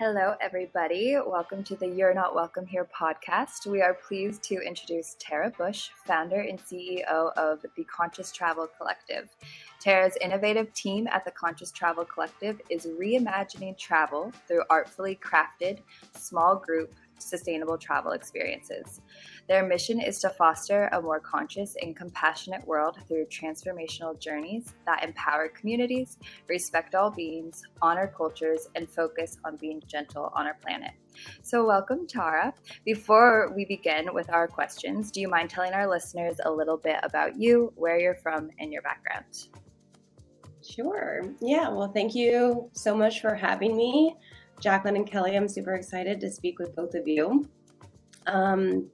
Hello, everybody. Welcome to the You're Not Welcome Here podcast. We are pleased to introduce Tara Busch, founder and CEO of the Conscious Travel Collective. Tara's innovative team at the Conscious Travel Collective is reimagining travel through artfully crafted, small group, sustainable travel experiences. Their mission is to foster a more conscious and compassionate world through transformational journeys that empower communities, respect all beings, honor cultures, and focus on being gentle on our planet. So, welcome, Tara. Before we begin with our questions, do you mind telling our listeners a little bit about you, where you're from, and your background? Sure. Yeah. Well, thank you so much for having me. Jaclyn and Kelly, I'm super excited to speak with both of you. Um,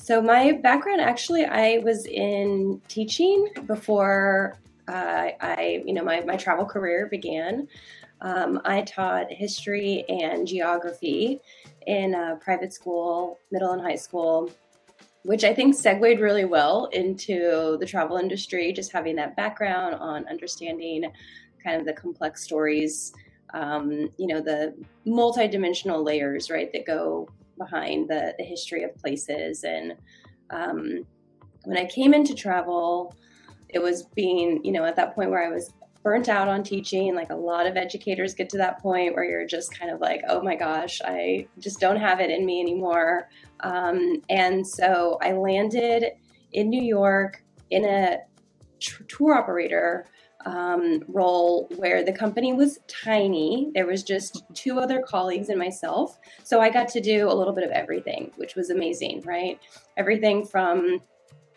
so, my background actually, I was in teaching before uh, I, you know, my, my travel career began. Um, I taught history and geography in a private school, middle and high school, which I think segued really well into the travel industry, just having that background on understanding kind of the complex stories um, you know, the multi-dimensional layers, right, that go behind the, the history of places. And um, when I came into travel, it was being, you know, at that point where I was burnt out on teaching. Like a lot of educators get to that point where you're just kind of like, oh my gosh, I just don't have it in me anymore. Um, and so I landed in New York in a t- tour operator um, role where the company was tiny. There was just two other colleagues and myself. So I got to do a little bit of everything, which was amazing, right? Everything from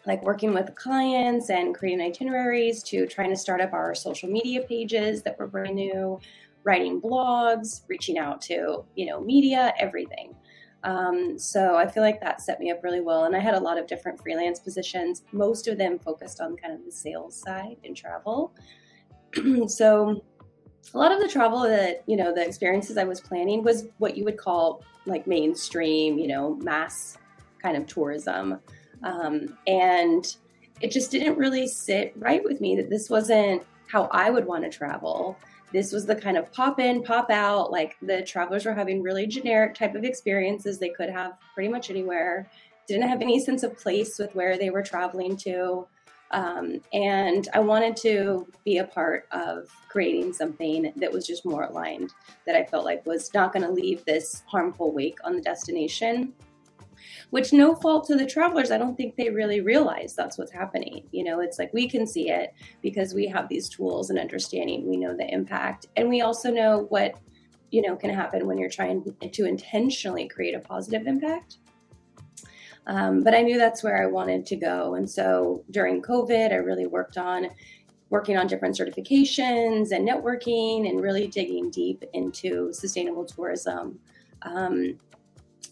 like working with clients and creating itineraries to trying to start up our social media pages that were brand new, writing blogs, reaching out to, you know, media, everything. Um, so I feel like that set me up really well. And I had a lot of different freelance positions, most of them focused on kind of the sales side in travel. so a lot of the travel that, you know, the experiences I was planning was what you would call like mainstream, you know, mass kind of tourism. Um, and it just didn't really sit right with me that this wasn't how I would want to travel this was the kind of pop in, pop out. Like the travelers were having really generic type of experiences they could have pretty much anywhere. Didn't have any sense of place with where they were traveling to. Um, and I wanted to be a part of creating something that was just more aligned, that I felt like was not going to leave this harmful wake on the destination which no fault to the travelers i don't think they really realize that's what's happening. You know it's like we can see it because we have these tools and understanding. We know the impact. And we also know what you know can happen when you're trying to intentionally create a positive impact. Um, but i knew that's where i wanted to go. And so during covid i really worked on working on different certifications and networking and really digging deep into sustainable tourism. Um,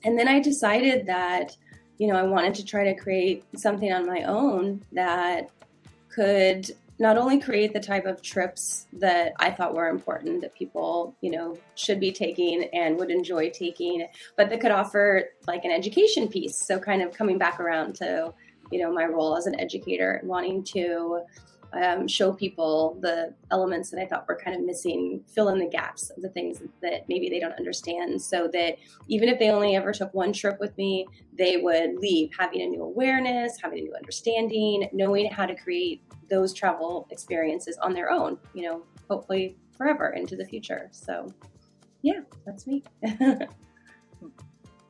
and then I decided that, you know, I wanted to try to create something on my own that could not only create the type of trips that I thought were important that people, you know, should be taking and would enjoy taking, but that could offer like an education piece. So kind of coming back around to, you know, my role as an educator, wanting to um, show people the elements that I thought were kind of missing, fill in the gaps of the things that maybe they don't understand, so that even if they only ever took one trip with me, they would leave having a new awareness, having a new understanding, knowing how to create those travel experiences on their own, you know, hopefully forever into the future. So, yeah, that's me.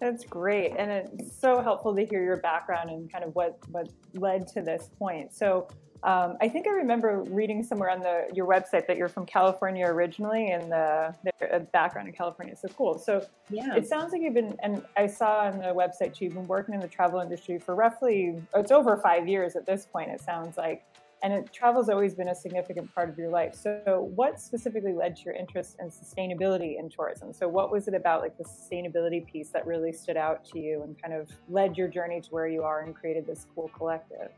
That's great. And it's so helpful to hear your background and kind of what, what led to this point. So, um, I think I remember reading somewhere on the your website that you're from California originally, and the, the background in California is so cool. So yeah. it sounds like you've been, and I saw on the website too, you've been working in the travel industry for roughly it's over five years at this point. It sounds like, and it, travel's always been a significant part of your life. So what specifically led to your interest in sustainability in tourism? So what was it about like the sustainability piece that really stood out to you and kind of led your journey to where you are and created this cool collective?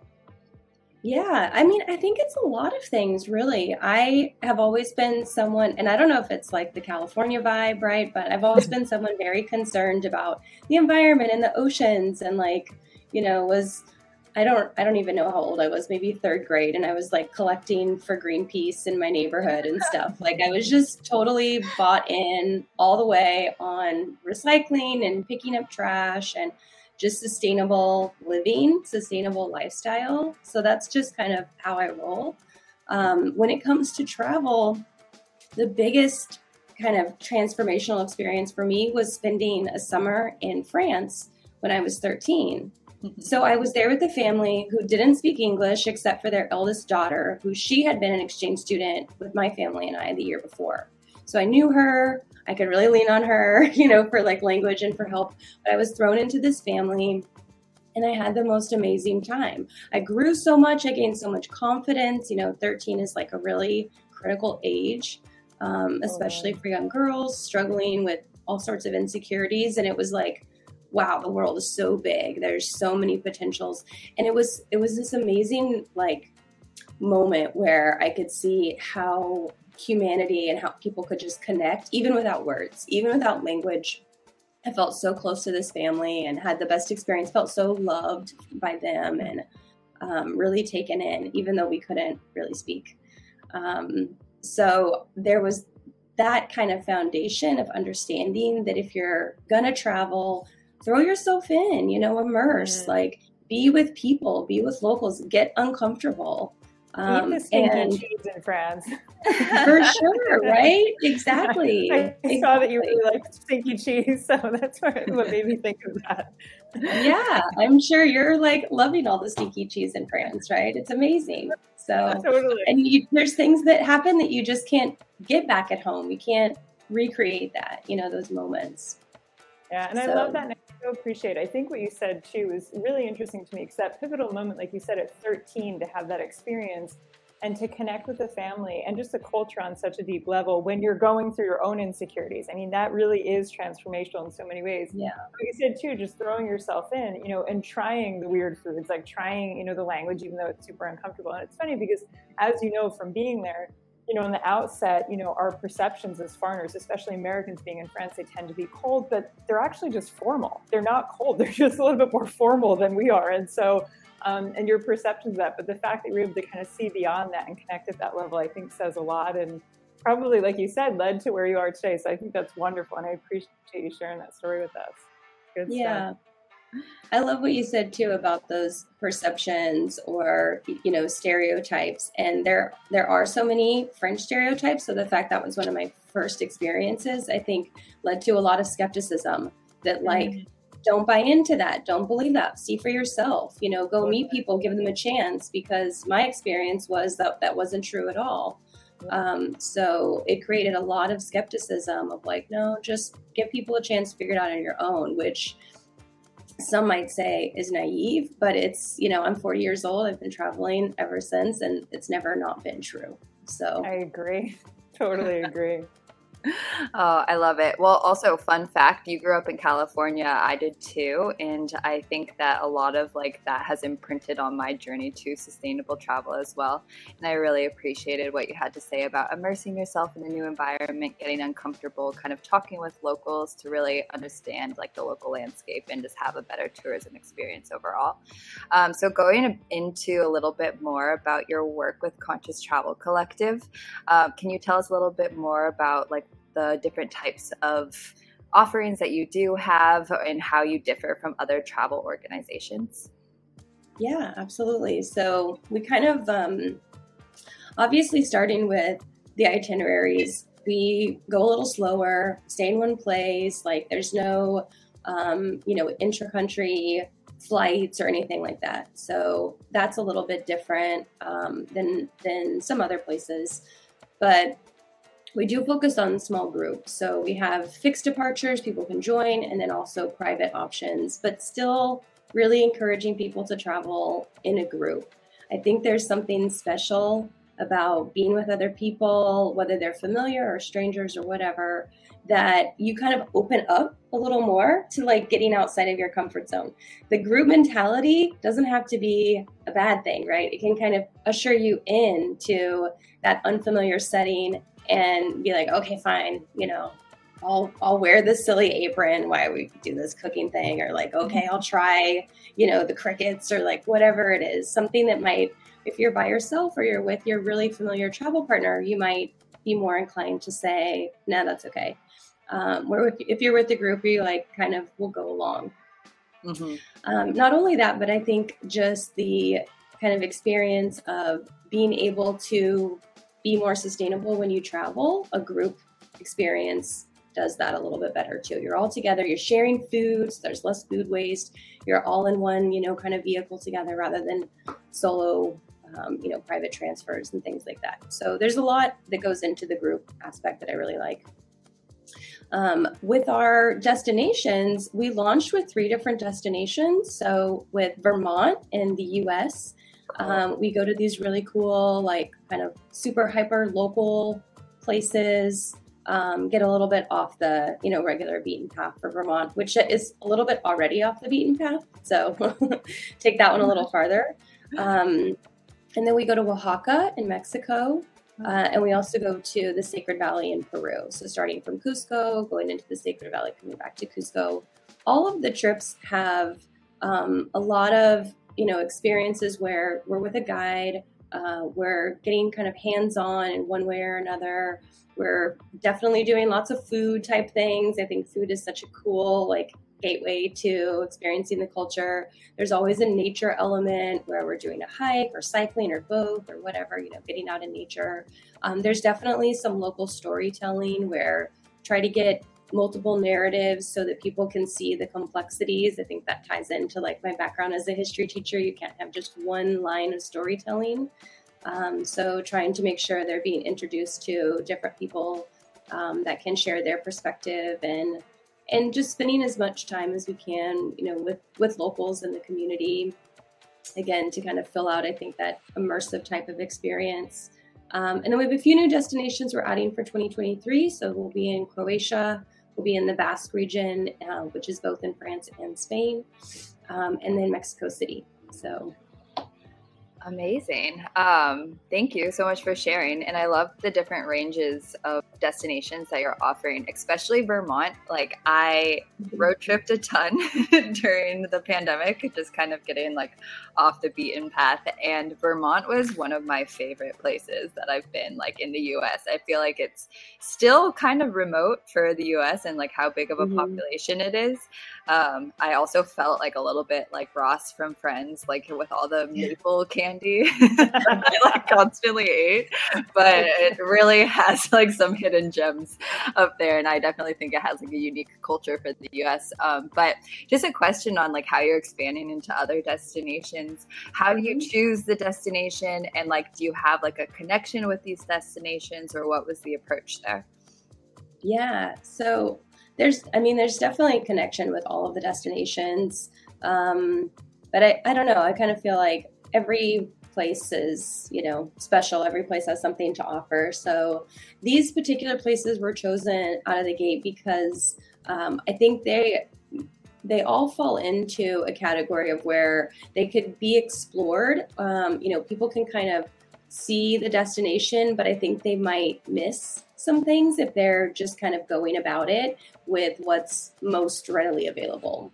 Yeah, I mean, I think it's a lot of things, really. I have always been someone, and I don't know if it's like the California vibe, right? But I've always been someone very concerned about the environment and the oceans, and like, you know, was I don't I don't even know how old I was, maybe third grade, and I was like collecting for Greenpeace in my neighborhood and stuff. like I was just totally bought in all the way on recycling and picking up trash and just sustainable living, sustainable lifestyle. So that's just kind of how I roll. Um, when it comes to travel, the biggest kind of transformational experience for me was spending a summer in France when I was 13. Mm-hmm. So I was there with a family who didn't speak English except for their eldest daughter, who she had been an exchange student with my family and I the year before. So I knew her. I could really lean on her, you know, for like language and for help. But I was thrown into this family and I had the most amazing time. I grew so much, I gained so much confidence. You know, 13 is like a really critical age, um, especially for young girls struggling with all sorts of insecurities. And it was like, wow, the world is so big. There's so many potentials. And it was it was this amazing like moment where I could see how humanity and how people could just connect even without words, even without language. I felt so close to this family and had the best experience, felt so loved by them and um, really taken in, even though we couldn't really speak. Um, so there was that kind of foundation of understanding that if you're going to travel, throw yourself in, you know, immerse, mm. like be with people, be with locals, get uncomfortable. Um, and, cheese in France. for sure, right? Exactly. I exactly. saw that you really like stinky cheese, so that's what made me think of that. yeah, I'm sure you're like loving all the stinky cheese in France, right? It's amazing. So, totally. and you, there's things that happen that you just can't get back at home. You can't recreate that, you know, those moments. Yeah, and so. I love that. So appreciate. I think what you said too is really interesting to me. Because that pivotal moment, like you said, at 13, to have that experience and to connect with the family and just the culture on such a deep level when you're going through your own insecurities. I mean, that really is transformational in so many ways. Yeah. Like you said too, just throwing yourself in, you know, and trying the weird foods, like trying, you know, the language, even though it's super uncomfortable. And it's funny because, as you know from being there, you know, in the outset, you know, our perceptions as foreigners, especially Americans being in France, they tend to be cold, but they're actually just formal. They're not cold. They're just a little bit more formal than we are. And so, um, and your perceptions of that, but the fact that you're able to kind of see beyond that and connect at that level, I think says a lot. And probably, like you said, led to where you are today. So I think that's wonderful. And I appreciate you sharing that story with us. Good yeah. Stuff. I love what you said too about those perceptions or you know stereotypes. And there there are so many French stereotypes so the fact that was one of my first experiences I think led to a lot of skepticism that like mm-hmm. don't buy into that. Don't believe that. See for yourself. You know go meet people. Give them a chance because my experience was that that wasn't true at all. Um, so it created a lot of skepticism of like no just give people a chance to figure it out on your own which some might say is naive, but it's, you know, I'm 40 years old. I've been traveling ever since, and it's never not been true. So I agree. Totally agree. oh, I love it. Well, also, fun fact you grew up in California. I did too. And I think that a lot of like that has imprinted on my journey to sustainable travel as well. And I really appreciated what you had to say about immersing yourself in a new environment, getting uncomfortable, kind of talking with locals to really understand like the local landscape and just have a better tourism experience overall. Um, so, going into a little bit more about your work with Conscious Travel Collective, uh, can you tell us a little bit more about like the different types of offerings that you do have and how you differ from other travel organizations? Yeah, absolutely. So we kind of um, obviously starting with the itineraries, we go a little slower, stay in one place. Like there's no, um, you know, intra-country flights or anything like that. So that's a little bit different um, than than some other places. But we do focus on small groups. So we have fixed departures, people can join, and then also private options, but still really encouraging people to travel in a group. I think there's something special about being with other people, whether they're familiar or strangers or whatever, that you kind of open up a little more to like getting outside of your comfort zone. The group mentality doesn't have to be a bad thing, right? It can kind of usher you in to that unfamiliar setting and be like, okay, fine, you know, I'll I'll wear this silly apron while we do this cooking thing, or like, okay, I'll try, you know, the crickets or like whatever it is, something that might, if you're by yourself or you're with your really familiar travel partner, you might be more inclined to say, no, that's okay. Um, where if, if you're with the group, you like kind of will go along. Mm-hmm. Um, not only that, but I think just the kind of experience of being able to be more sustainable when you travel, a group experience does that a little bit better too. You're all together, you're sharing foods, there's less food waste, you're all in one, you know, kind of vehicle together rather than solo, um, you know, private transfers and things like that. So there's a lot that goes into the group aspect that I really like. Um, with our destinations, we launched with three different destinations. So with Vermont in the US, um, we go to these really cool, like kind of super hyper local places. Um, get a little bit off the you know regular beaten path for Vermont, which is a little bit already off the beaten path. So take that one a little farther. Um, and then we go to Oaxaca in Mexico. Uh, and we also go to the Sacred Valley in Peru. So starting from Cusco, going into the Sacred Valley, coming back to Cusco. All of the trips have um, a lot of you know experiences where we're with a guide, uh, we're getting kind of hands on in one way or another. We're definitely doing lots of food type things. I think food is such a cool like gateway to experiencing the culture. There's always a nature element where we're doing a hike or cycling or both or whatever, you know, getting out in nature. Um, there's definitely some local storytelling where try to get multiple narratives so that people can see the complexities. I think that ties into like my background as a history teacher. You can't have just one line of storytelling. Um, so trying to make sure they're being introduced to different people um, that can share their perspective and and just spending as much time as we can, you know, with with locals in the community. Again, to kind of fill out, I think that immersive type of experience. Um, and then we have a few new destinations we're adding for 2023. So we'll be in Croatia, we'll be in the Basque region, uh, which is both in France and Spain, um, and then Mexico City. So Amazing. Um, thank you so much for sharing. And I love the different ranges of destinations that you're offering, especially Vermont. Like I mm-hmm. road tripped a ton during the pandemic, just kind of getting like off the beaten path. And Vermont was one of my favorite places that I've been like in the US. I feel like it's still kind of remote for the US and like how big of a mm-hmm. population it is. Um, I also felt like a little bit like Ross from Friends, like with all the maple candy I like constantly ate. But it really has like some hidden gems up there, and I definitely think it has like a unique culture for the U.S. Um, but just a question on like how you're expanding into other destinations. How do you mm-hmm. choose the destination, and like do you have like a connection with these destinations, or what was the approach there? Yeah, so there's i mean there's definitely a connection with all of the destinations um, but I, I don't know i kind of feel like every place is you know special. Every place has something to offer. So these particular places were chosen out of the gate because um, i think they they all fall into a category of where they could be explored. Um, you know people can kind of see the destination but i think they might miss some things if they're just kind of going about it with what's most readily available.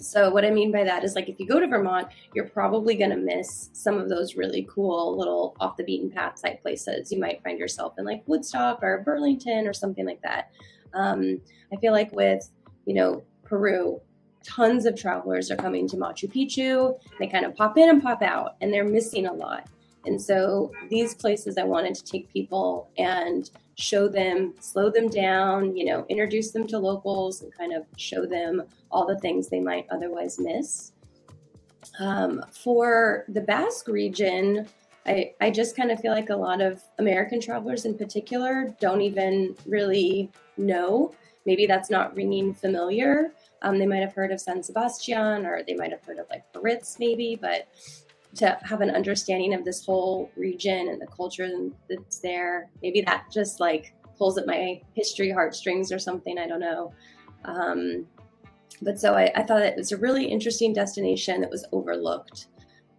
So, what I mean by that is like if you go to Vermont, you're probably going to miss some of those really cool little off the beaten path type places. You might find yourself in like Woodstock or Burlington or something like that. Um, I feel like with, you know, Peru, tons of travelers are coming to Machu Picchu. They kind of pop in and pop out, and they're missing a lot. And so these places I wanted to take people and show them, slow them down, you know, introduce them to locals and kind of show them all the things they might otherwise miss. Um, for the Basque region, I, I just kind of feel like a lot of American travelers in particular don't even really know. Maybe that's not ringing familiar. Um, they might have heard of San Sebastian or they might have heard of like Biarritz, maybe, but to have an understanding of this whole region and the culture that's there. Maybe that just like pulls at my history heartstrings or something. I don't know. Um, but so I, I, thought it was a really interesting destination that was overlooked.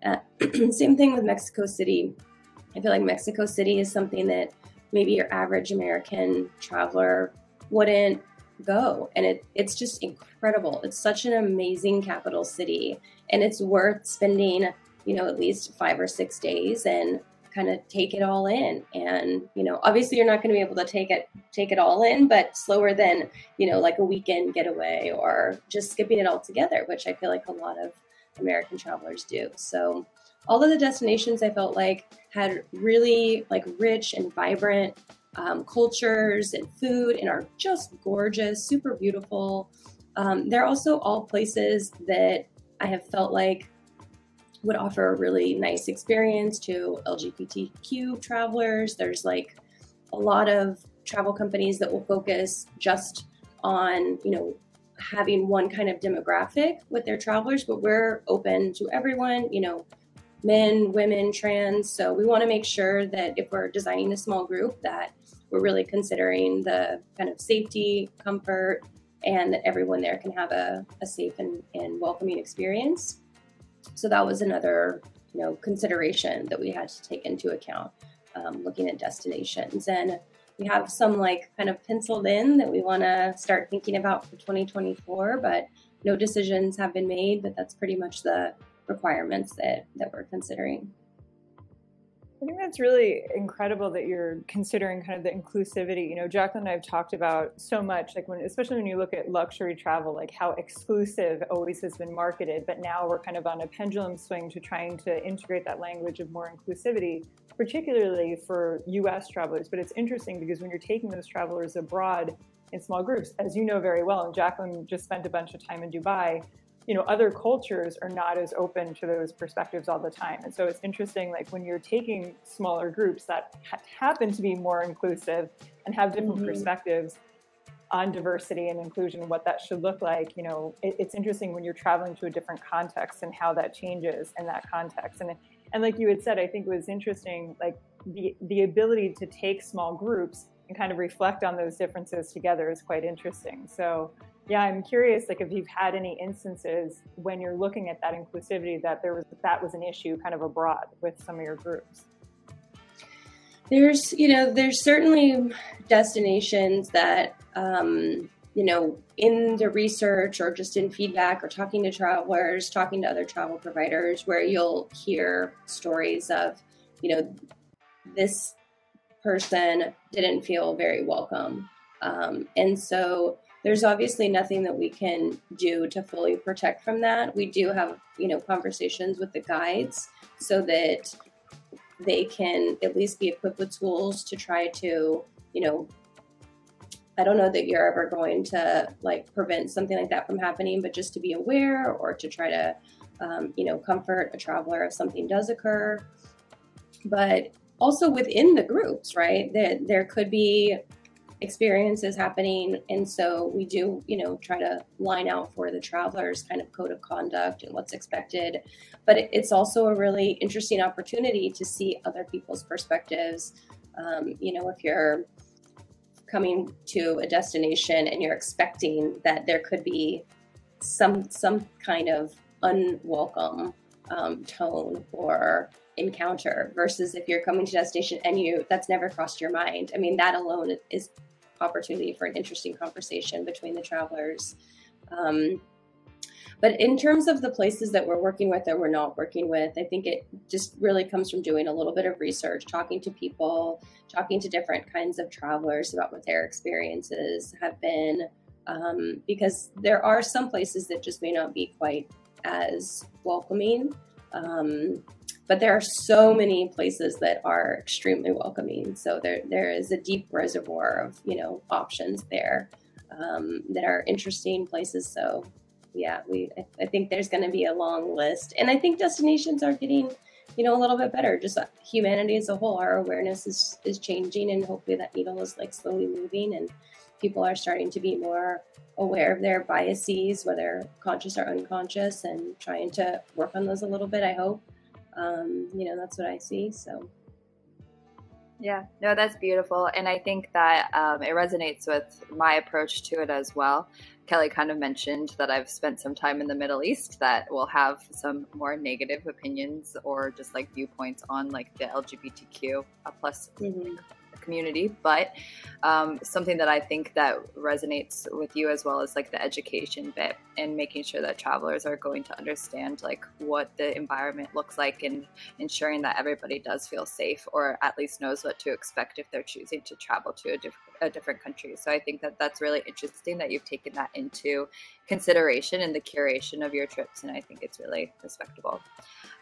Uh, same thing with Mexico City. I feel like Mexico City is something that maybe your average American traveler wouldn't go. And it, it's just incredible. It's such an amazing capital city, and it's worth spending, you know, at least five or six days and kind of take it all in. And you know obviously you're not going to be able to take it take it all in but slower than you know like a weekend getaway or just skipping it all together which i feel like a lot of american travelers do. So all of the destinations i felt like had really like rich and vibrant um, cultures and food and are just gorgeous super beautiful. Um, they're also all places that i have felt like would offer a really nice experience to LGBTQ travelers. There's like a lot of travel companies that will focus just on, you know, having one kind of demographic with their travelers, but we're open to everyone, you know, men, women, trans. So we want to make sure that if we're designing a small group that we're really considering the kind of safety, comfort, and that everyone there can have a, a safe and, and welcoming experience. So that was another, you know, consideration that we had to take into account um, looking at destinations. And we have some like kind of penciled in that we want to start thinking about for 2024, but no decisions have been made. But that's pretty much the requirements that that we're considering. I think that's really incredible that you're considering kind of the inclusivity. You know, Jaclyn and I have talked about so much, like when, especially when you look at luxury travel, like how exclusive always has been marketed, but now we're kind of on a pendulum swing to trying to integrate that language of more inclusivity, particularly for U.S. travelers. But it's interesting because when you're taking those travelers abroad in small groups, as you know very well, and Jaclyn just spent a bunch of time in Dubai you know other cultures are not as open to those perspectives all the time. And so it's interesting like when you're taking smaller groups that ha- happen to be more inclusive and have different mm-hmm. perspectives on diversity and inclusion what that should look like you know it, it's interesting when you're traveling to a different context and how that changes in that context. And and like you had said i think it was interesting like the the ability to take small groups and kind of reflect on those differences together is quite interesting. So yeah, I'm curious, like if you've had any instances when you're looking at that inclusivity that there was that was an issue kind of abroad with some of your groups. There's, you know, there's certainly destinations that, um, you know, in the research or just in feedback or talking to travelers, talking to other travel providers, where you'll hear stories of, you know, this person didn't feel very welcome. Um, and so there's obviously nothing that we can do to fully protect from that. We do have, you know, conversations with the guides so that they can at least be equipped with tools to try to, you know, I don't know that you're ever going to like prevent something like that from happening, but just to be aware or to try to, um, you know, comfort a traveler if something does occur. But also within the groups, right? That there could be experiences happening. And so we do you know try to line out for the travelers kind of code of conduct and what's expected. But it's also a really interesting opportunity to see other people's perspectives. Um, you know if you're coming to a destination and you're expecting that there could be some some kind of unwelcome um, tone or encounter versus if you're coming to destination and you that's never crossed your mind. I mean that alone is opportunity for an interesting conversation between the travelers. Um, but in terms of the places that we're working with or we're not working with i think it just really comes from doing a little bit of research talking to people talking to different kinds of travelers about what their experiences have been um, because there are some places that just may not be quite as welcoming. Um, but there are so many places that are extremely welcoming. So there there is a deep reservoir of you know options there um, that are interesting places. So yeah, we I, I think there's going to be a long list, and I think destinations are getting you know a little bit better. Just humanity as a whole, our awareness is is changing, and hopefully that needle is like slowly moving, and people are starting to be more aware of their biases, whether conscious or unconscious, and trying to work on those a little bit. I hope um, you know that's what i see so yeah no that's beautiful and i think that um, it resonates with my approach to it as well kelly kind of mentioned that i've spent some time in the middle east that will have some more negative opinions or just like viewpoints on like the lgbtq plus mm-hmm. Community, but um, something that I think that resonates with you as well as like the education bit and making sure that travelers are going to understand like what the environment looks like and ensuring that everybody does feel safe or at least knows what to expect if they're choosing to travel to a, diff- a different country. So I think that that's really interesting that you've taken that into consideration in the curation of your trips, and I think it's really respectable.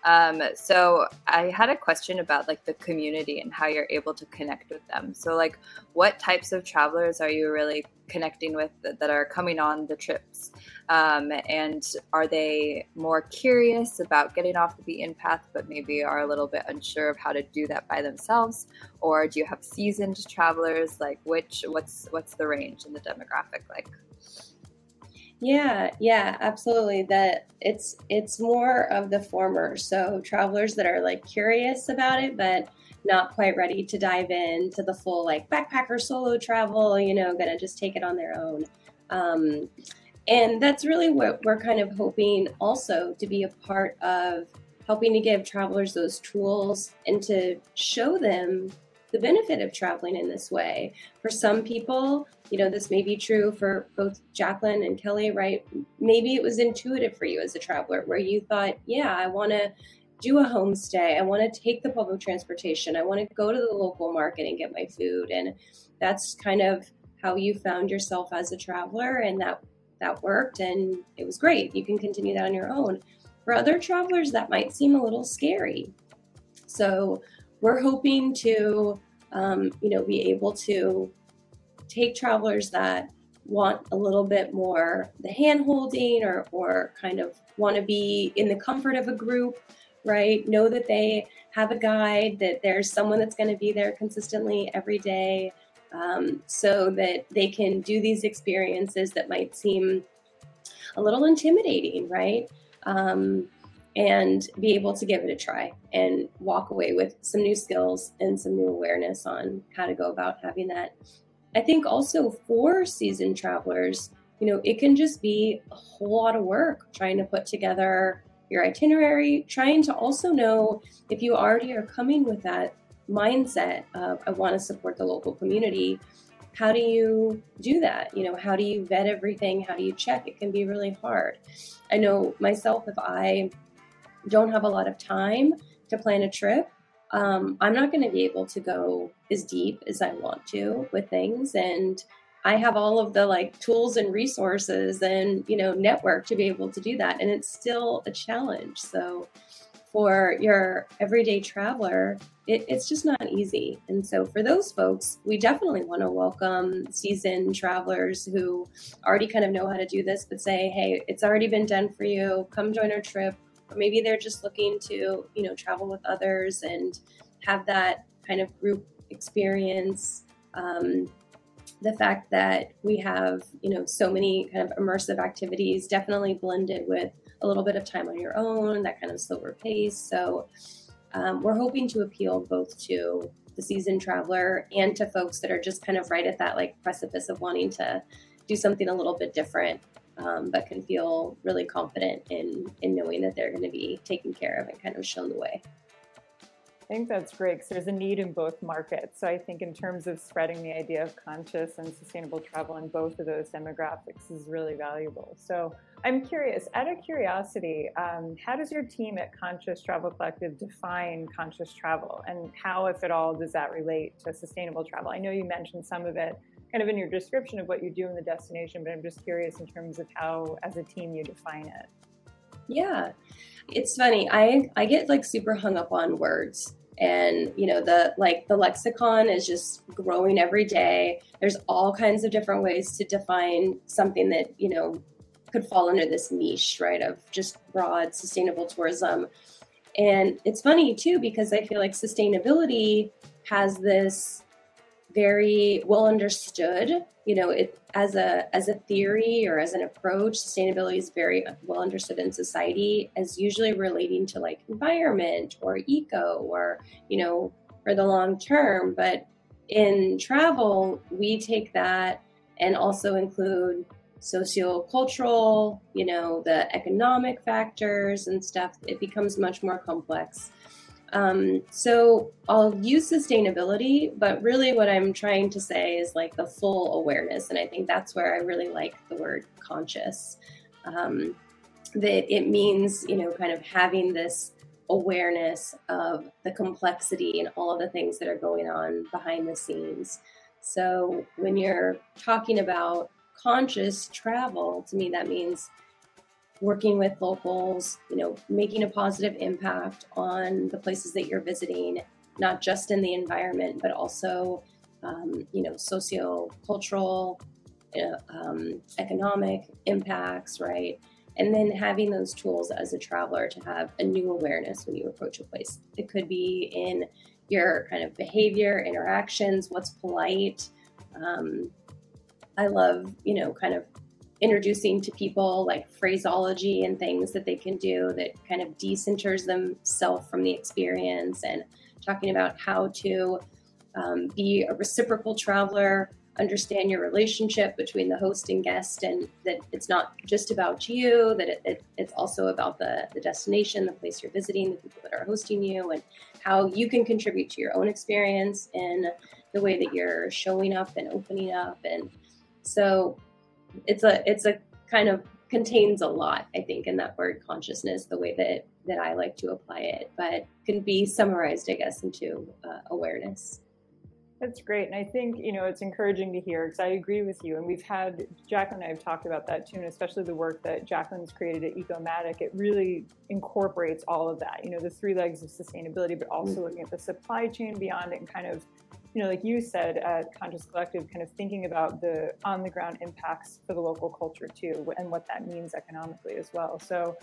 Um, so I had a question about like the community and how you're able to connect with them. So like, what types of travelers are you really connecting with that, that are coming on the trips? Um, and are they more curious about getting off the beaten path, but maybe are a little bit unsure of how to do that by themselves? Or do you have seasoned travelers? Like, which what's what's the range and the demographic like? Yeah, yeah, absolutely. That it's it's more of the former. So travelers that are like curious about it, but not quite ready to dive into the full like backpacker solo travel. You know, gonna just take it on their own. Um, and that's really what we're kind of hoping also to be a part of helping to give travelers those tools and to show them the benefit of traveling in this way. For some people, you know, this may be true for both Jaclyn and Kelly, right? Maybe it was intuitive for you as a traveler where you thought, yeah, I want to do a homestay. I want to take the public transportation. I want to go to the local market and get my food. And that's kind of how you found yourself as a traveler. And that, that worked and it was great. You can continue that on your own. For other travelers, that might seem a little scary. So we're hoping to, um, you know, be able to take travelers that want a little bit more the hand holding or, or kind of want to be in the comfort of a group, right? Know that they have a guide, that there's someone that's going to be there consistently every day. Um, so that they can do these experiences that might seem a little intimidating, right? Um, and be able to give it a try and walk away with some new skills and some new awareness on how to go about having that. I think also for seasoned travelers, you know, it can just be a whole lot of work trying to put together your itinerary, trying to also know if you already are coming with that mindset of I want to support the local community. How do you do that? You know, how do you vet everything? How do you check? It can be really hard. I know myself, if I don't have a lot of time to plan a trip, um, I'm not going to be able to go as deep as I want to with things. And I have all of the like tools and resources and, you know, network to be able to do that. And it's still a challenge. So for your everyday traveler, it, it's just not easy. And so for those folks, we definitely want to welcome seasoned travelers who already kind of know how to do this, but say, hey, it's already been done for you. Come join our trip or maybe they're just looking to you know travel with others and have that kind of group experience um, the fact that we have you know so many kind of immersive activities definitely blended with a little bit of time on your own that kind of slower pace so um, we're hoping to appeal both to the seasoned traveler and to folks that are just kind of right at that like precipice of wanting to do something a little bit different um, but can feel really confident in in knowing that they're going to be taken care of and kind of shown the way. I think that's great because there's a need in both markets. So I think in terms of spreading the idea of conscious and sustainable travel in both of those demographics is really valuable. So I'm curious, out of curiosity, um, how does your team at Conscious Travel Collective define conscious travel, and how, if at all, does that relate to sustainable travel? I know you mentioned some of it kind of in your description of what you do in the destination, but I'm just curious in terms of how, as a team, you define it. Yeah, it's funny. I I get like super hung up on words, and you know the like the lexicon is just growing every day. There's all kinds of different ways to define something that you know could fall under this niche, right? Of just broad sustainable tourism. And it's funny too because I feel like sustainability has this very well understood. You know, it as a as a theory or as an approach, sustainability is very well understood in society as usually relating to like environment or eco or you know for the long term. But in travel, we take that and also include socio-cultural, you know, the economic factors and stuff. It becomes much more complex. Um, so I'll use sustainability, but really what I'm trying to say is like the full awareness. And I think that's where I really like the word conscious. Um, that it means, you know, kind of having this awareness of the complexity and all of the things that are going on behind the scenes. So when you're talking about conscious travel, to me, that means working with locals, you know, making a positive impact on the places that you're visiting, not just in the environment, but also, um, you know, socio-cultural, uh, um, economic impacts, right? And then having those tools as a traveler to have a new awareness when you approach a place. It could be in your kind of behavior, interactions, what's polite. Um, I love, you know, kind of introducing to people like phraseology and things that they can do that kind of decenters themselves from the experience and talking about how to um, be a reciprocal traveler understand your relationship between the host and guest and that it's not just about you that it, it, it's also about the, the destination the place you're visiting the people that are hosting you and how you can contribute to your own experience in the way that you're showing up and opening up and so it's a it's a kind of contains a lot i think in that word consciousness the way that that i like to apply it but can be summarized i guess into uh, awareness that's great. And I think, you know, it's encouraging to hear because I agree with you. And we've had, Jaclyn and I have talked about that too, and especially the work that Jaclyn's created at Ecomadic. It really incorporates all of that, you know, the three legs of sustainability, but also mm-hmm. looking at the supply chain beyond it and kind of you know, like you said at Conscious Collective, kind of thinking about the on the ground impacts for the local culture too, and what that means economically as well. So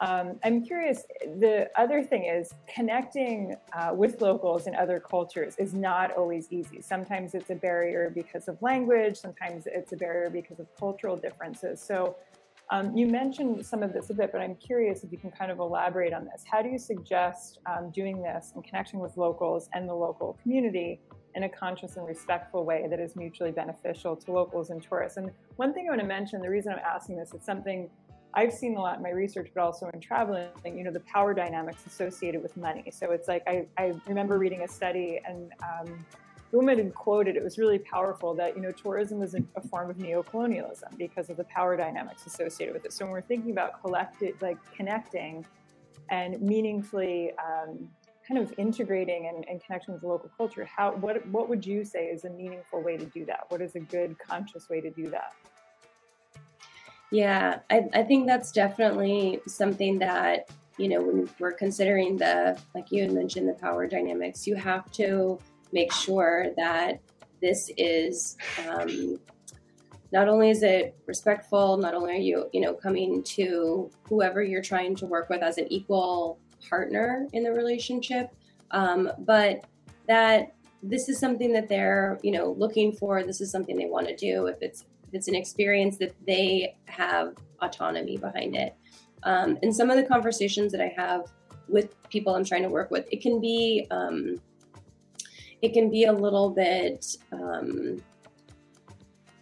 um, I'm curious. The other thing is connecting uh, with locals in other cultures is not always easy. Sometimes it's a barrier because of language. Sometimes it's a barrier because of cultural differences. So um, you mentioned some of this a bit, but I'm curious if you can kind of elaborate on this. How do you suggest um, doing this and connecting with locals and the local community in a conscious and respectful way that is mutually beneficial to locals and tourists. And one thing I want to mention, the reason I'm asking this, it's something I've seen a lot in my research, but also in traveling, you know, the power dynamics associated with money. So it's like, I, I remember reading a study and um, the woman had quoted, it was really powerful that, you know, tourism is a, form of neocolonialism because of the power dynamics associated with it. So when we're thinking about collected, like connecting and meaningfully um, kind of integrating and, and connecting with local culture, how what what would you say is a meaningful way to do that? What is a good conscious way to do that? Yeah, I, I think that's definitely something that, you know, when we're considering the, like you had mentioned, the power dynamics, you have to make sure that this is um, not only is it respectful, not only are you, you know, coming to whoever you're trying to work with as an equal partner in the relationship, um, but that this is something that they're you know looking for. This is something they want to do. If it's if it's an experience that they have autonomy behind it, um, and some of the conversations that I have with people I'm trying to work with, it can be um, it can be a little bit um,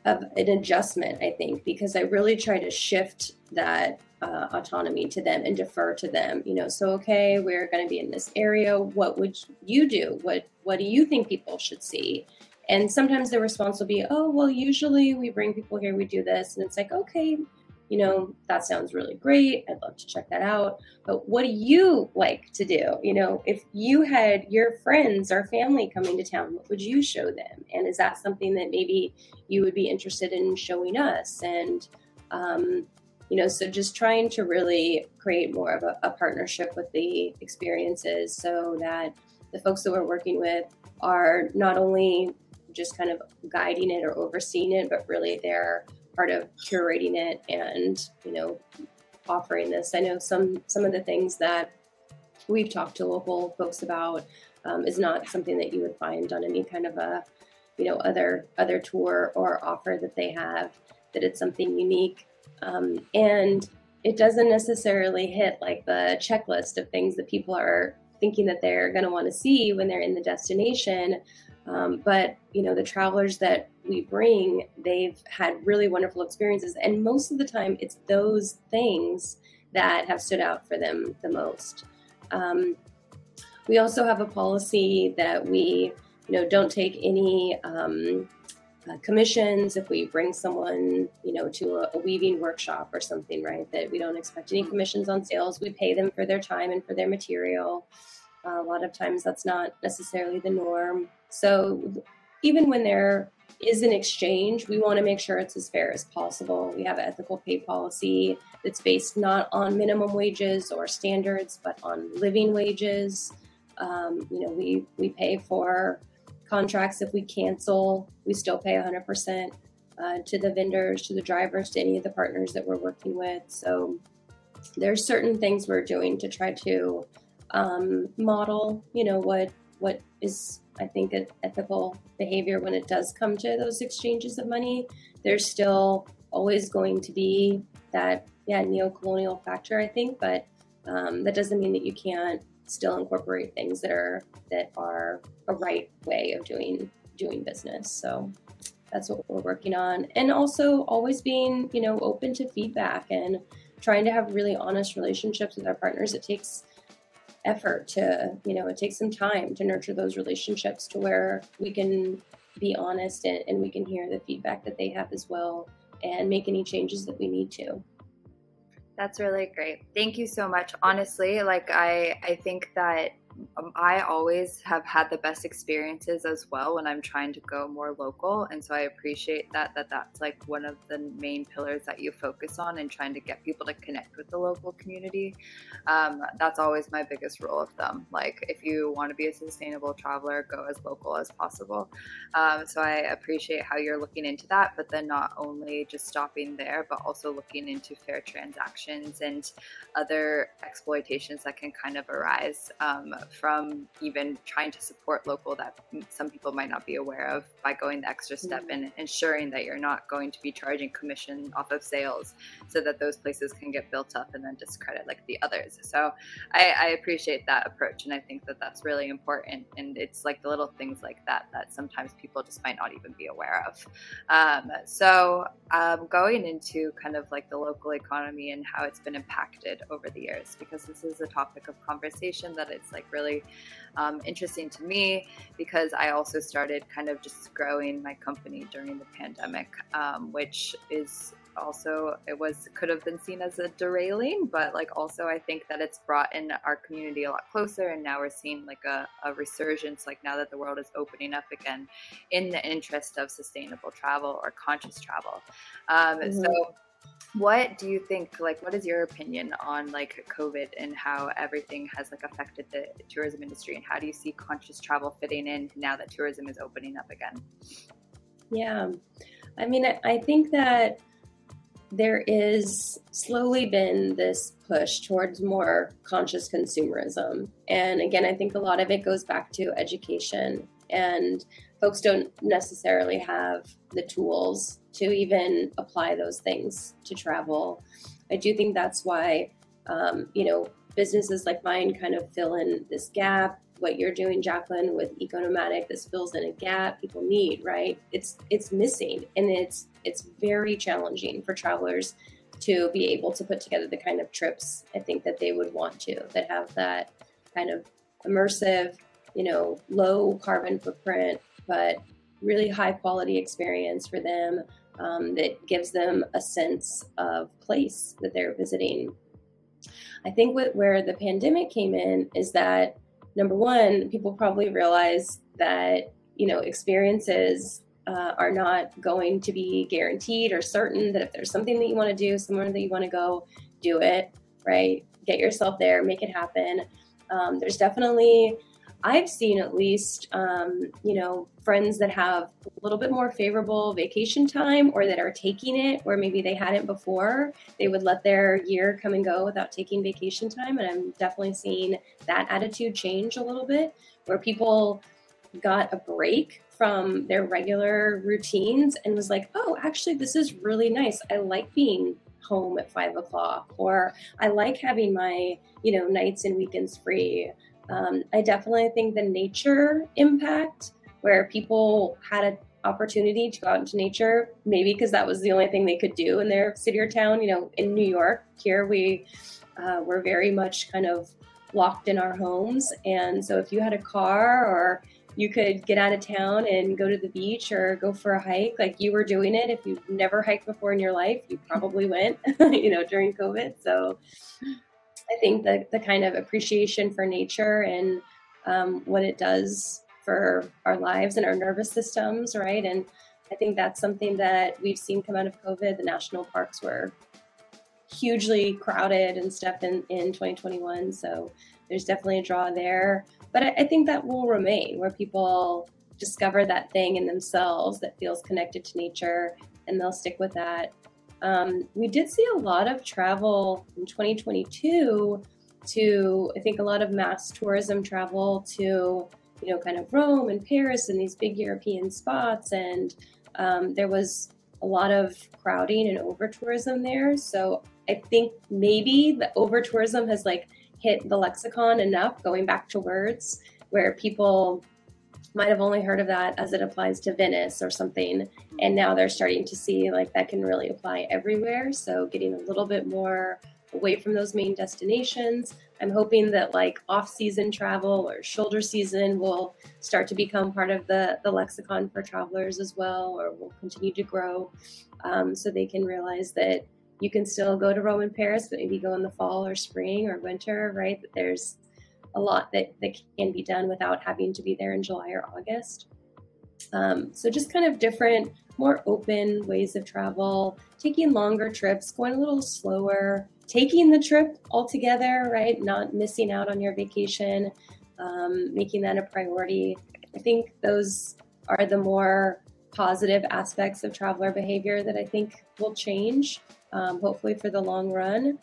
of an adjustment, I think, because I really try to shift that uh, autonomy to them and defer to them. You know, so okay, we're going to be in this area. What would you do? What What do you think people should see? And sometimes the response will be, "Oh, well, usually we bring people here, we do this," and it's like, okay, you know, that sounds really great. I'd love to check that out. But what do you like to do? You know, if you had your friends or family coming to town, what would you show them? And is that something that maybe you would be interested in showing us? And um, you know so just trying to really create more of a, a, partnership with the experiences so that the folks that we're working with are not only just kind of guiding it or overseeing it but really they're part of curating it and you know offering this. I know some some of the things that we've talked to local folks about um, is not something that you would find on any kind of a you know other other tour or offer that they have that it's something unique um, and it doesn't necessarily hit like the checklist of things that people are thinking that they're going to want to see when they're in the destination. Um, but you know, the travelers that we bring, they've had really wonderful experiences, and most of the time, it's those things that have stood out for them the most. Um, We also have a policy that we, you know, don't take any um, uh, commissions if we bring someone, you know, to a, a, weaving workshop or something, right? That we don't expect any commissions on sales. We pay them for their time and for their material. Uh, a lot of times that's not necessarily the norm. So even when there is an exchange, we want to make sure it's as fair as possible. We have an ethical pay policy that's based not on minimum wages or standards, but on living wages. Um, you know, we we pay for contracts if we cancel, we still pay 100% uh, to the vendors, to the drivers, to any of the partners that we're working with. So there's certain things we're doing to try to um, model, you know, what what is I think an ethical behavior when it does come to those exchanges of money. There's still always going to be that yeah neo-colonial factor, I think, but um, that doesn't mean that you can't still incorporate things that are that are a right way of doing doing business. So that's what we're working on, and also always being you know open to feedback and trying to have really honest relationships with our partners. It takes effort to you know it takes some time to nurture those relationships to where we can be honest and, and we can hear the feedback that they have as well and make any changes that we need to that's really great. Thank you so much. Honestly, like I I think that um, I always have had the best experiences as well when I'm trying to go more local, and so I appreciate that. That that's like one of the main pillars that you focus on in trying to get people to connect with the local community. Um, that's always my biggest rule of thumb. Like if you want to be a sustainable traveler, go as local as possible. Um, so I appreciate how you're looking into that, but then not only just stopping there, but also looking into fair transactions and other exploitations that can kind of arise um, from even trying to support local that some people might not be aware of by going the extra step and ensuring that you're not going to be charging commission off of sales so that those places can get built up and then discredit like the others. So I, I appreciate that approach. And I think that that's really important. And it's like the little things like that that sometimes people just might not even be aware of. Um, so um, going into kind of like the local economy and how it's been impacted over the years, because this is a topic of conversation that it's like really um, interesting to me because I also started kind of just growing my company during the pandemic, um, which is also it was could have been seen as a derailing but like also i think that it's brought in our community a lot closer and now we're seeing like a, a resurgence like now that the world is opening up again in the interest of sustainable travel or conscious travel um, mm-hmm. so what do you think like what is your opinion on like covid and how everything has like affected the tourism industry? And how do you see conscious travel fitting in now that tourism is opening up again? Yeah. I mean i think that there is slowly been this push towards more conscious consumerism. And again i think a lot of it goes back to education and folks don't necessarily have the tools to even apply those things to travel. I do think that's why, um, you know, businesses like mine kind of fill in this gap. What you're doing, Jaclyn, with Ecomadic, this fills in a gap people need, right? It's it's missing, and it's it's very challenging for travelers to be able to put together the kind of trips I think that they would want to that have that kind of immersive, you know, low carbon footprint, but really high quality experience for them um, that gives them a sense of place that they're visiting. I think what, where the pandemic came in is that number one, people probably realize that you know experiences uh, are not going to be guaranteed or certain. That if there's something that you want to do, somewhere that you want to go, do it. Right, get yourself there, make it happen. Um, there's definitely I've seen at least, um, you know, friends that have a little bit more favorable vacation time or that are taking it where maybe they hadn't before. They would let their year come and go without taking vacation time. And I'm definitely seeing that attitude change a little bit where people got a break from their regular routines and was like, oh, actually, this is really nice. I like being home at five o'clock, or I like having my, you know, nights and weekends free. Um, I definitely think the nature impact, where people had an opportunity to go out into nature, maybe because that was the only thing they could do in their city or town. You know, in New York, here we uh, were very much kind of locked in our homes. And so if you had a car or you could get out of town and go to the beach or go for a hike like you were doing it if you've never hiked before in your life you probably went you know during covid so i think the, the kind of appreciation for nature and um, what it does for our lives and our nervous systems right? And i think that's something that we've seen come out of covid. The national parks were hugely crowded and stuff in, in 2021 so there's definitely a draw there. But I, I think that will remain where people discover that thing in themselves that feels connected to nature and they'll stick with that. Um, we did see a lot of travel in 2022 to, I think, a lot of mass tourism travel to, you know, kind of Rome and Paris and these big European spots. And um, there was a lot of crowding and over tourism there. So I think maybe the over tourism has like hit the lexicon enough, going back to words, where people might have only heard of that as it applies to Venice or something. And now they're starting to see like that can really apply everywhere. So getting a little bit more away from those main destinations. I'm hoping that like off-season travel or shoulder season will start to become part of the, the lexicon for travelers as well, or will continue to grow um, so they can realize that you can still go to Rome and Paris, but maybe go in the fall or spring or winter, right? But there's a lot that, that can be done without having to be there in July or August. Um, so just kind of different, more open ways of travel, taking longer trips, going a little slower, taking the trip altogether, right? Not missing out on your vacation, um, making that a priority. I think those are the more positive aspects of traveler behavior that I think will change um, hopefully for the long run.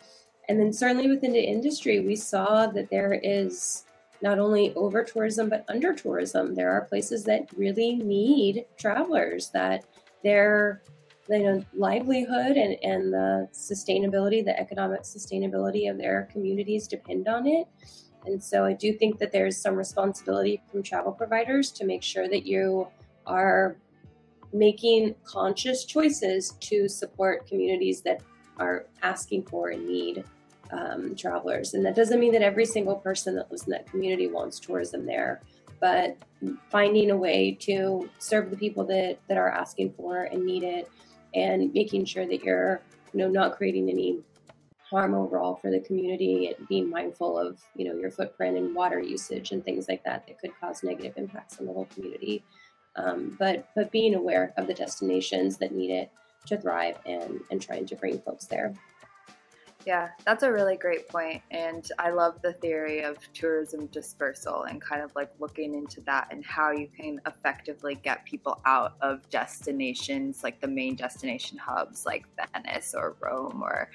And then certainly within the industry, we saw that there is not only over tourism but under tourism. There are places that really need travelers that their you know livelihood and, and the sustainability, the economic sustainability of their communities depend on it. And so I do think that there's some responsibility from travel providers to make sure that you are making conscious choices to support communities that are asking for and need um, travelers. And that doesn't mean that every single person that lives in that community wants tourism there, but finding a way to serve the people that, that are asking for and need it and making sure that you're you know not creating any harm overall for the community and being mindful of you know your footprint and water usage and things like that that could cause negative impacts on the whole community um, but but being aware of the destinations that need it to thrive and and trying to bring folks there. Yeah, that's a really great point. And I love the theory of tourism dispersal and kind of like looking into that and how you can effectively get people out of destinations like the main destination hubs like Venice or Rome or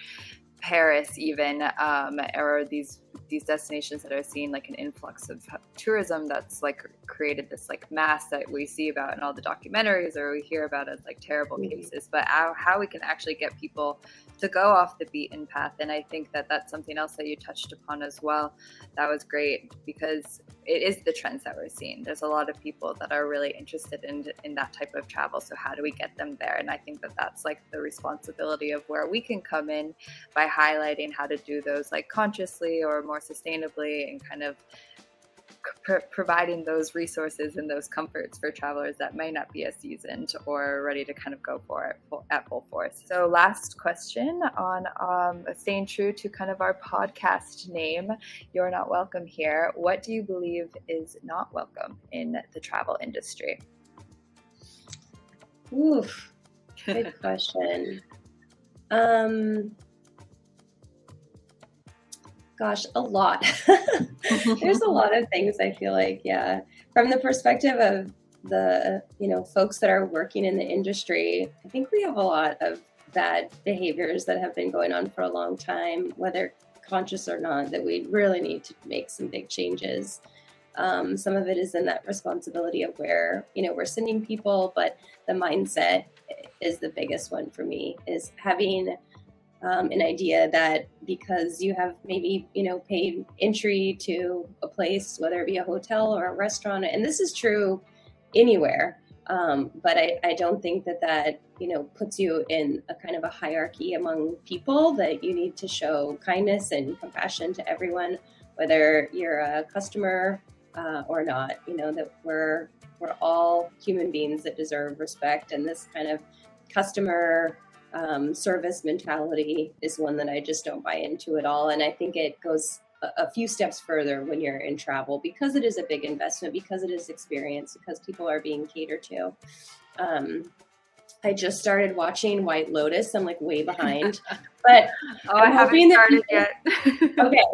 Paris, even, um, or these these destinations that are seeing like an influx of tourism that's like created this like mass that we see about in all the documentaries or we hear about as like terrible mm-hmm. cases but how, how we can actually get people to go off the beaten path and i think that that's something else that you touched upon as well. That was great because it is the trends that we're seeing. There's a lot of people that are really interested in in that type of travel so how do we get them there? And i think that that's like the responsibility of where we can come in by highlighting how to do those like consciously or more sustainably and kind of pr- providing those resources and those comforts for travelers that may not be as seasoned or ready to kind of go for it at full force. So, last question on um, staying true to kind of our podcast name, You're Not Welcome Here. What do you believe is not welcome in the travel industry? Oof, good question. Um, Gosh, a lot. There's a lot of things I feel like, yeah. From the perspective of the, you know, folks that are working in the industry, I think we have a lot of bad behaviors that have been going on for a long time, whether conscious or not, that we really need to make some big changes. Um, some of it is in that responsibility of where you know we're sending people, but the mindset is the biggest one for me. Is having um, an idea that because you have maybe you know paid entry to a place whether it be a hotel or a restaurant and this is true anywhere um, but I, I don't think that that you know puts you in a kind of a hierarchy among people that you need to show kindness and compassion to everyone whether you're a customer uh, or not. You know that we're we're all human beings that deserve respect, and this kind of customer um, service mentality is one that I just don't buy into at all. And I think it goes a, a few steps further when you're in travel because it is a big investment, because it is experience, because people are being catered to. Um, I just started watching White Lotus. I'm like way behind, but oh, I'm I haven't started yet. okay,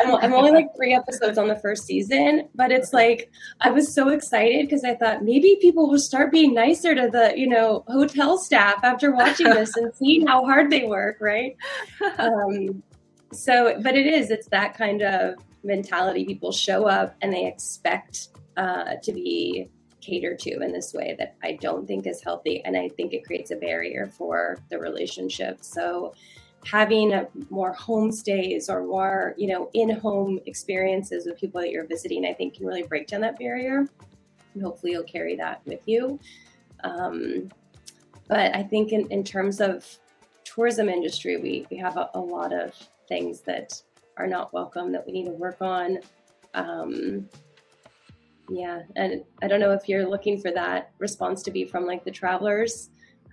I'm, I'm, only like three episodes on the first season, but it's like I was so excited because I thought maybe people will start being nicer to the you know hotel staff after watching this and seeing how hard they work, right? Um, so, but it is it's that kind of mentality. People show up and they expect uh, to be cater to in this way that I don't think is healthy. And I think it creates a barrier for the relationship. So having a, more homestays or more, you know, in-home experiences with people that you're visiting, I think can really break down that barrier. And hopefully you'll carry that with you. Um, but I think in, in terms of tourism industry, we, we have a, a lot of things that are not welcome that we need to work on. Um, yeah, and I don't know if you're looking for that response to be from like the travelers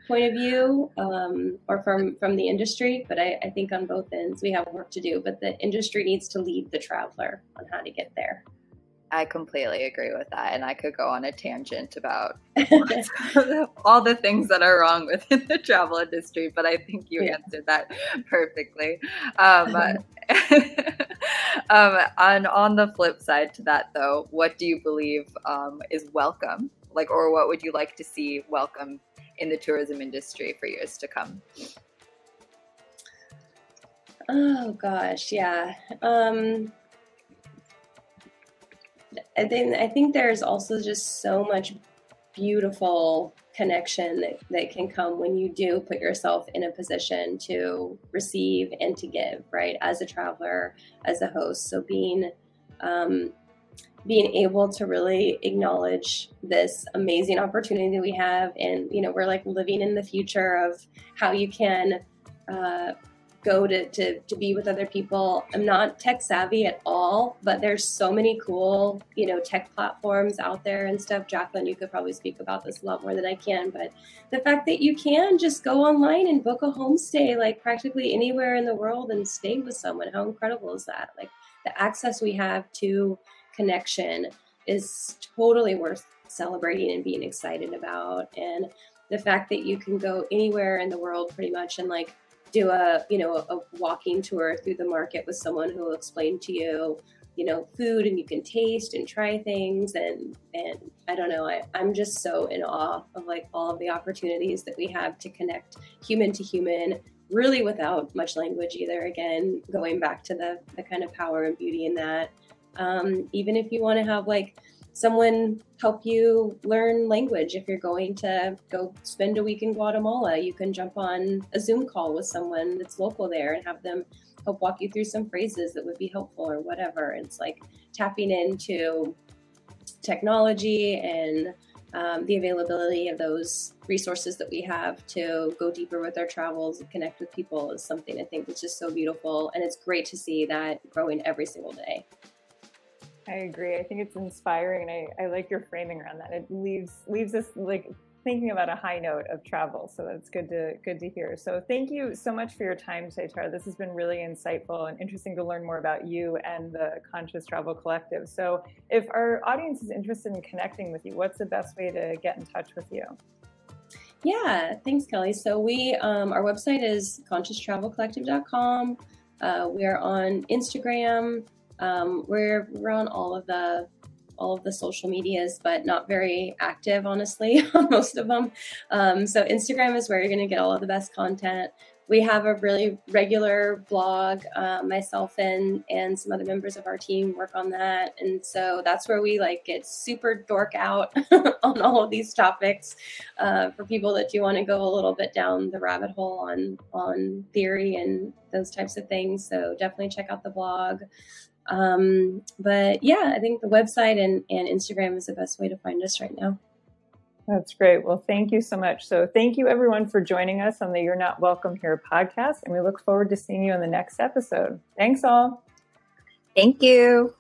point of view um, or from from the industry, but I, I think on both ends we have work to do. But the industry needs to lead the traveler on how to get there. I completely agree with that. And I could go on a tangent about all the things that are wrong within the travel industry, but I think you yeah. answered that perfectly. Um, um, and on the flip side to that, though, what do you believe um, is welcome? Like, or what would you like to see welcome in the tourism industry for years to come? Oh gosh, yeah. Um, I think I think there's also just so much beautiful connection that, that can come when you do put yourself in a position to receive and to give, right? As a traveler, as a host. So being um, being able to really acknowledge this amazing opportunity we have and you know we're like living in the future of how you can uh, go to, to, to be with other people. I'm not tech savvy at all, but there's so many cool, you know, tech platforms out there and stuff. Jaclyn, you could probably speak about this a lot more than I can, but the fact that you can just go online and book a homestay like practically anywhere in the world and stay with someone, how incredible is that? Like the access we have to connection is totally worth celebrating and being excited about. And the fact that you can go anywhere in the world pretty much and like do a you know a walking tour through the market with someone who will explain to you you know food and you can taste and try things. And and i don't know I, i'm just so in awe of like all of the opportunities that we have to connect human to human really without much language either. Again going back to the the kind of power and beauty in that. Um, even if you want to have like someone help you learn language. If you're going to go spend a week in Guatemala, you can jump on a Zoom call with someone that's local there and have them help walk you through some phrases that would be helpful or whatever. It's like tapping into technology and um, the availability of those resources that we have to go deeper with our travels and connect with people is something I think is just so beautiful. And it's great to see that growing every single day. I agree. I think it's inspiring. I, I like your framing around that. It leaves leaves us like thinking about a high note of travel. So that's good to good to hear. So thank you so much for your time today. This has been really insightful and interesting to learn more about you and the Conscious Travel Collective. So if our audience is interested in connecting with you, what's the best way to get in touch with you? Yeah, thanks, Kelly. So we um, our website is conscioustravelcollective.com. Uh, we are on Instagram, um, we're we're on all of the all of the social medias, but not very active, honestly, on most of them. Um, so Instagram is where you're going to get all of the best content. We have a really regular blog. Uh, myself and and some other members of our team work on that, and so that's where we like get super dork out on all of these topics uh, for people that do want to go a little bit down the rabbit hole on on theory and those types of things. So definitely check out the blog. Um, but yeah, I think the website and, and Instagram is the best way to find us right now. That's great. Well, thank you so much. So, thank you everyone for joining us on the You're Not Welcome Here podcast. And we look forward to seeing you in the next episode. Thanks all. Thank you.